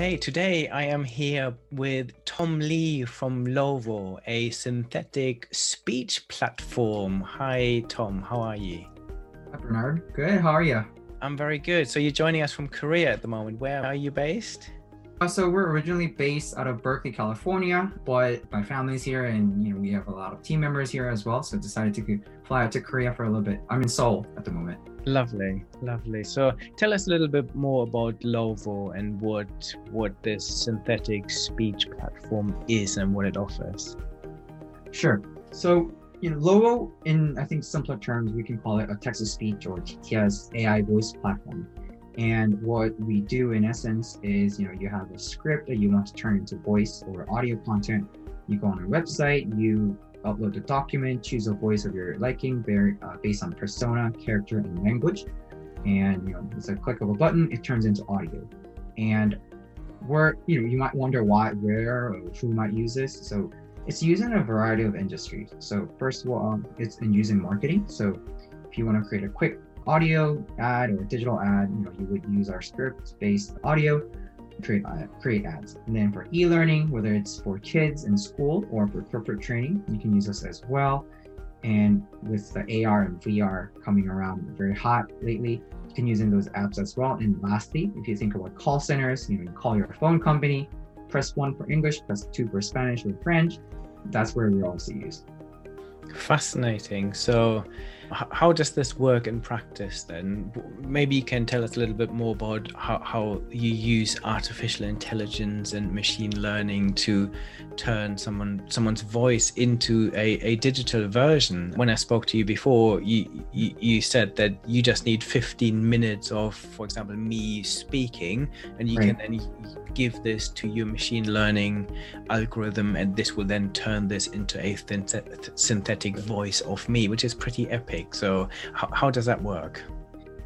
Okay, today I am here with Tom Lee from Lovo, a synthetic speech platform. Hi, Tom. How are you? Hi, Bernard. Good. How are you? I'm very good. So you're joining us from Korea at the moment. Where are you based? Uh, so we're originally based out of Berkeley, California, but my family's here, and you know we have a lot of team members here as well. So decided to fly out to Korea for a little bit. I'm in Seoul at the moment. Lovely, lovely. So tell us a little bit more about Lovo and what what this synthetic speech platform is and what it offers. Sure. So you know, Lovo, in I think simpler terms, we can call it a text to speech or TTS AI voice platform. And what we do in essence is, you know, you have a script that you want to turn into voice or audio content. You go on a website, you upload the document, choose a voice of your liking, very, uh, based on persona, character, and language. And you know, it's a click of a button, it turns into audio. And where you know, you might wonder why, where, or who might use this. So it's used in a variety of industries. So first of all, um, it's in using marketing. So if you want to create a quick audio ad or digital ad, you know, you would use our script-based audio create uh, create ads. And then for e-learning, whether it's for kids in school or for corporate training, you can use us as well. And with the AR and VR coming around very hot lately, you can use in those apps as well. And lastly, if you think about call centers, you know, you call your phone company, press one for English, press two for Spanish or French. That's where we're also used. Fascinating. So how does this work in practice then? Maybe you can tell us a little bit more about how, how you use artificial intelligence and machine learning to turn someone someone's voice into a, a digital version. When I spoke to you before, you, you, you said that you just need 15 minutes of, for example, me speaking, and you right. can then give this to your machine learning algorithm, and this will then turn this into a synthetic voice of me, which is pretty epic. So, how, how does that work?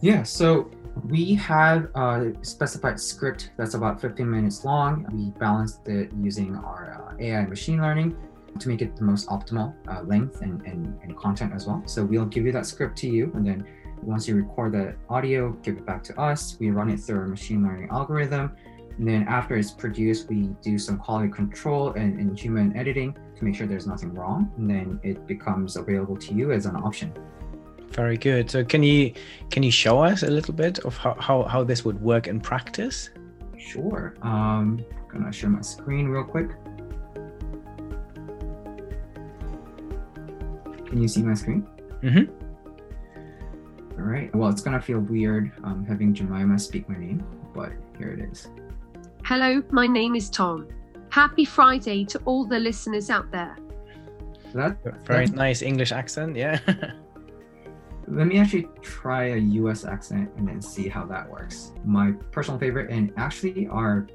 Yeah, so we have a specified script that's about 15 minutes long. We balanced it using our uh, AI machine learning to make it the most optimal uh, length and, and, and content as well. So we'll give you that script to you, and then once you record the audio, give it back to us. We run it through our machine learning algorithm. And then after it's produced, we do some quality control and, and human editing to make sure there's nothing wrong. And then it becomes available to you as an option. Very good. So can you can you show us a little bit of how, how, how this would work in practice? Sure. Um, I'm gonna share my screen real quick. Can you see my screen? Mm-hmm. All right. Well, it's gonna feel weird um, having Jemima speak my name, but here it is. Hello, my name is Tom. Happy Friday to all the listeners out there. That, Very nice English accent, yeah. let me actually try a US accent and then see how that works. My personal favorite, and actually our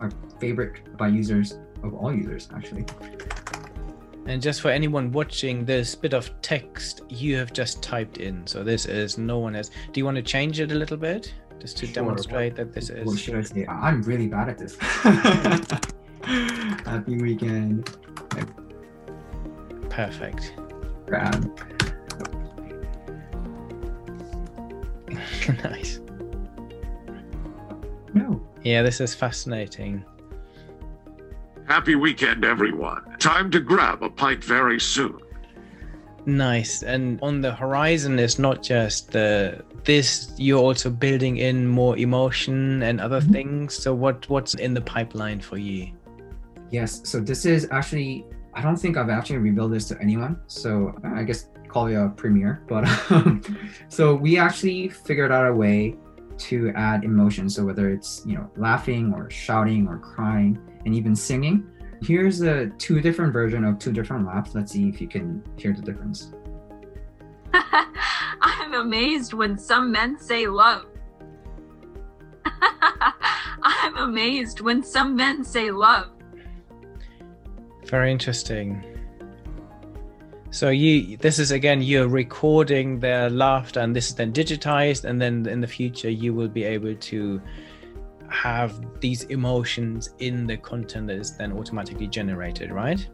our favorite by users of all users, actually. And just for anyone watching, this bit of text you have just typed in. So this is no one has. Do you want to change it a little bit? Just to sure. demonstrate that this is. What should I say? I'm really bad at this. Happy weekend. Perfect. Grab. nice. No. Yeah, this is fascinating. Happy weekend, everyone. Time to grab a pint very soon. Nice. And on the horizon is not just the this you're also building in more emotion and other mm-hmm. things. So what what's in the pipeline for you? Yes. So this is actually I don't think I've actually revealed this to anyone. So I guess call it a premiere. But um, so we actually figured out a way to add emotion. So whether it's you know laughing or shouting or crying and even singing Here's a two different version of two different laughs. Let's see if you can hear the difference. I'm amazed when some men say love. I'm amazed when some men say love. Very interesting. So you this is again you're recording their laughter and this is then digitized and then in the future you will be able to have these emotions in the content that is then automatically generated, right?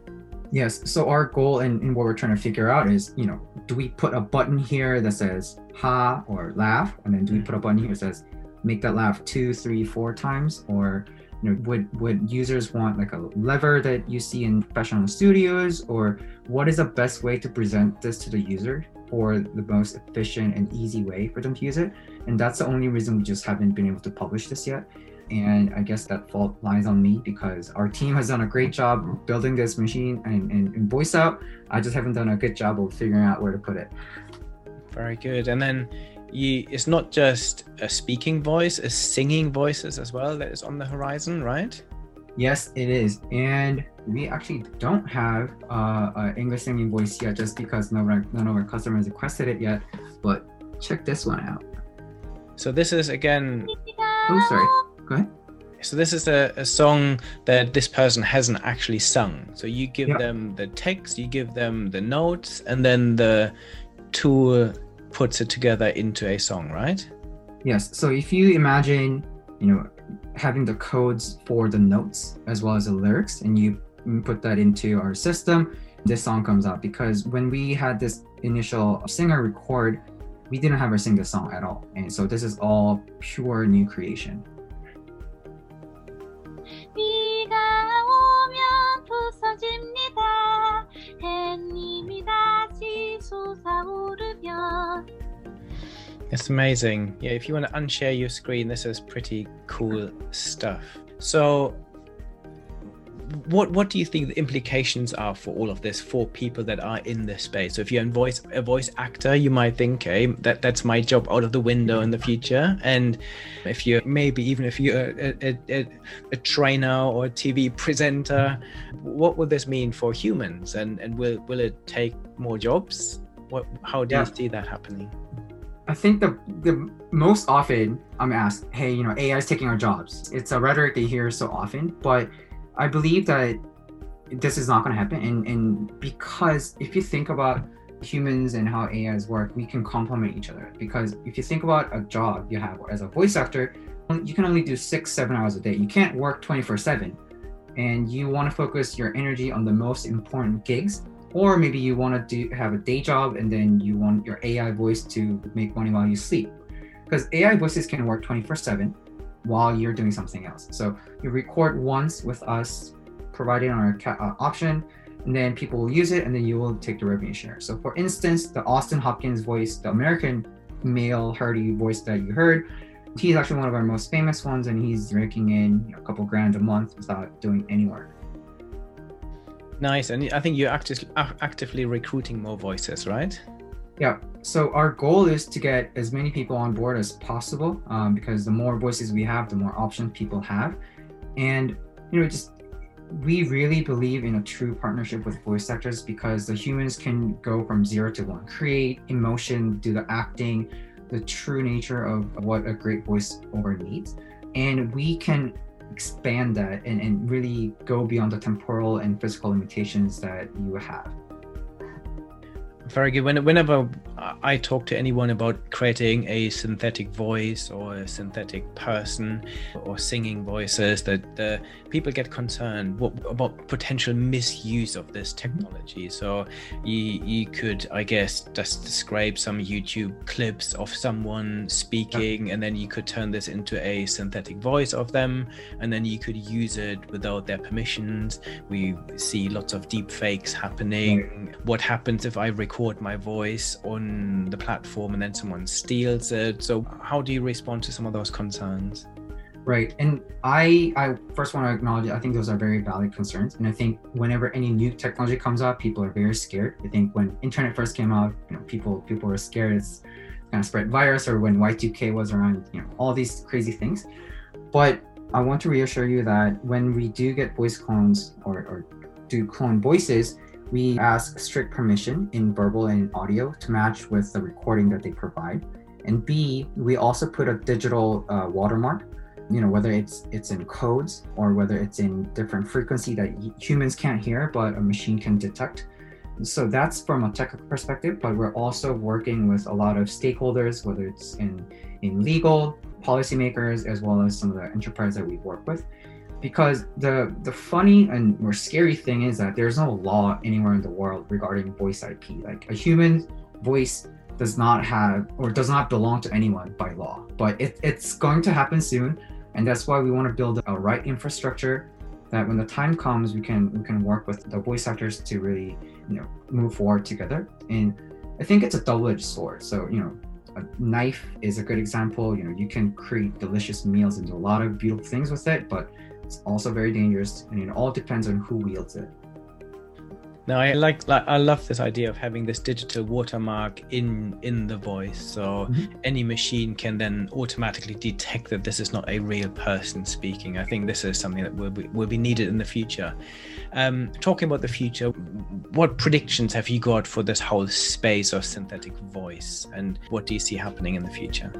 Yes. So our goal and, what we're trying to figure out is, you know, do we put a button here that says ha or laugh, and then do we put a button here that says make that laugh two, three, four times, or you know, would would users want like a lever that you see in professional studios, or what is the best way to present this to the user or the most efficient and easy way for them to use it? And that's the only reason we just haven't been able to publish this yet. And I guess that fault lies on me because our team has done a great job building this machine and, and, and voice out. I just haven't done a good job of figuring out where to put it. Very good. And then you, it's not just a speaking voice, a singing voices as well that is on the horizon, right? Yes, it is. And we actually don't have uh, an English singing voice yet just because none of, our, none of our customers requested it yet. But check this one out. So this is again. Oh, sorry. Go ahead. So this is a, a song that this person hasn't actually sung. So you give Yeah. them the text, you give them the notes, and then the tool puts it together into a song, right? Yes. So if you imagine, you know, having the codes for the notes as well as the lyrics, and you put that into our system, this song comes out. Because when we had this initial singer record, we didn't have her sing the song at all, and so this is all pure new creation. 비가 오면 부서집니다. 햇님이 다시 솟아오르면 It's amazing. Yeah, if you want to unshare your screen, this is pretty cool stuff. So what what do you think the implications are for all of this for people that are in this space? So if you're a voice a voice actor, you might think, hey, that that's my job out of the window in the future. And if you're maybe even if you're a, a, a, a trainer or a TV presenter, what will this mean for humans? And and will will it take more jobs? What how do Yeah. you see that happening? I think the the most often I'm asked, hey, you know, AI is taking our jobs. It's a rhetoric they hear so often, but I believe that this is not going to happen. And and because if you think about humans and how AIs work, we can complement each other. Because if you think about a job you have as a voice actor, you can only do six, seven hours a day. You can't work 24 seven, and you want to focus your energy on the most important gigs or maybe you want to do have a day job and then you want your AI voice to make money while you sleep. Because AI voices can work 24/7 while you're doing something else. So you record once with us, providing our ca- uh, option, and then people will use it, and then you will take the revenue share. So for instance, the Austin Hopkins voice, the American male Hardy voice that you heard, he's actually one of our most famous ones, and he's raking in you know, a couple grand a month without doing any work. Nice, and I think you're acti- actively recruiting more voices, right? Yeah. So our goal is to get as many people on board as possible, um, because the more voices we have, the more options people have, and you know, just we really believe in a true partnership with voice actors because the humans can go from zero to one, create emotion, do the acting, the true nature of what a great voiceover needs, and we can expand that and, and really go beyond the temporal and physical limitations that you have. Very good. When, whenever I talk to anyone about creating a synthetic voice or a synthetic person or singing voices, that the people get concerned what, about potential misuse of this technology. So you you could, I guess, just scrape some YouTube clips of someone speaking, and then you could turn this into a synthetic voice of them, and then you could use it without their permissions. We see lots of deep fakes happening. What happens if I record my voice on the platform and then someone steals it? So how do you respond to some of those concerns? Right. And I I first want to acknowledge I think those are very valid concerns. And I think whenever any new technology comes out, people are very scared. I think when internet first came out, you know, people people were scared it's gonna spread virus or when Y2K was around, you know, all these crazy things. But I want to reassure you that when we do get voice clones or, or do clone voices, we ask strict permission in verbal and audio to match with the recording that they provide. And B, we also put a digital uh, watermark you know whether it's it's in codes or whether it's in different frequency that humans can't hear but a machine can detect so that's from a technical perspective but we're also working with a lot of stakeholders whether it's in in legal policymakers as well as some of the enterprise that we work with because the the funny and more scary thing is that there's no law anywhere in the world regarding voice ip like a human voice does not have or does not belong to anyone by law but it, it's going to happen soon And that's why we want to build a right infrastructure that when the time comes, we can we can work with the voice actors to really, you know, move forward together. And I think it's a double-edged sword. So, you know, a knife is a good example. You know, you can create delicious meals and do a lot of beautiful things with it, but it's also very dangerous, and it all depends on who wields it. Now I like, like I love this idea of having this digital watermark in in the voice, so Mhm. any machine can then automatically detect that this is not a real person speaking. I think this is something that will be, will be needed in the future. Um, talking about the future, what predictions have you got for this whole space of synthetic voice, and what do you see happening in the future?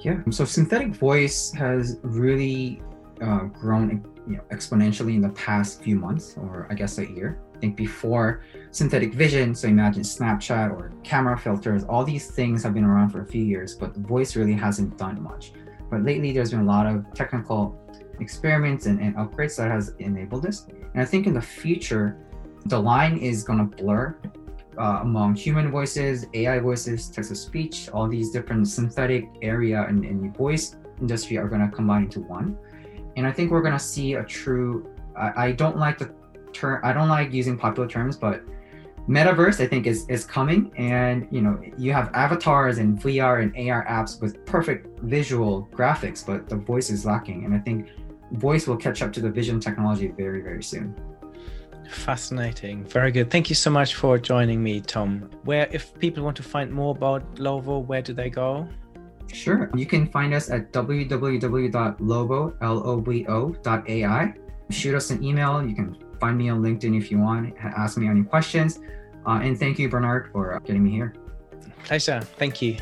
Yeah. So synthetic voice has really uh, grown, you know, exponentially in the past few months, or I guess a year. I think before synthetic vision, so imagine Snapchat or camera filters, all these things have been around for a few years, but voice really hasn't done much. But lately, there's been a lot of technical experiments and, and upgrades that has enabled this. And I think in the future, the line is going to blur uh, among human voices, AI voices, text to speech, all these different synthetic area and, and voice industry are going to combine into one. And I think we're going to see a true. I, I don't like the term. I don't like using popular terms, but metaverse I think is is coming. And you know, you have avatars and VR and AR apps with perfect visual graphics, but the voice is lacking. And I think voice will catch up to the vision technology very very soon. Fascinating. Very good. Thank you so much for joining me, Tom. Where, if people want to find more about Lovo, where do they go? Sure. You can find us at www.lovo.ai. Shoot us an email. You can find me on LinkedIn if you want. Ask me any questions. Uh, and thank you, Bernard, for getting me here. Pleasure. Thank you.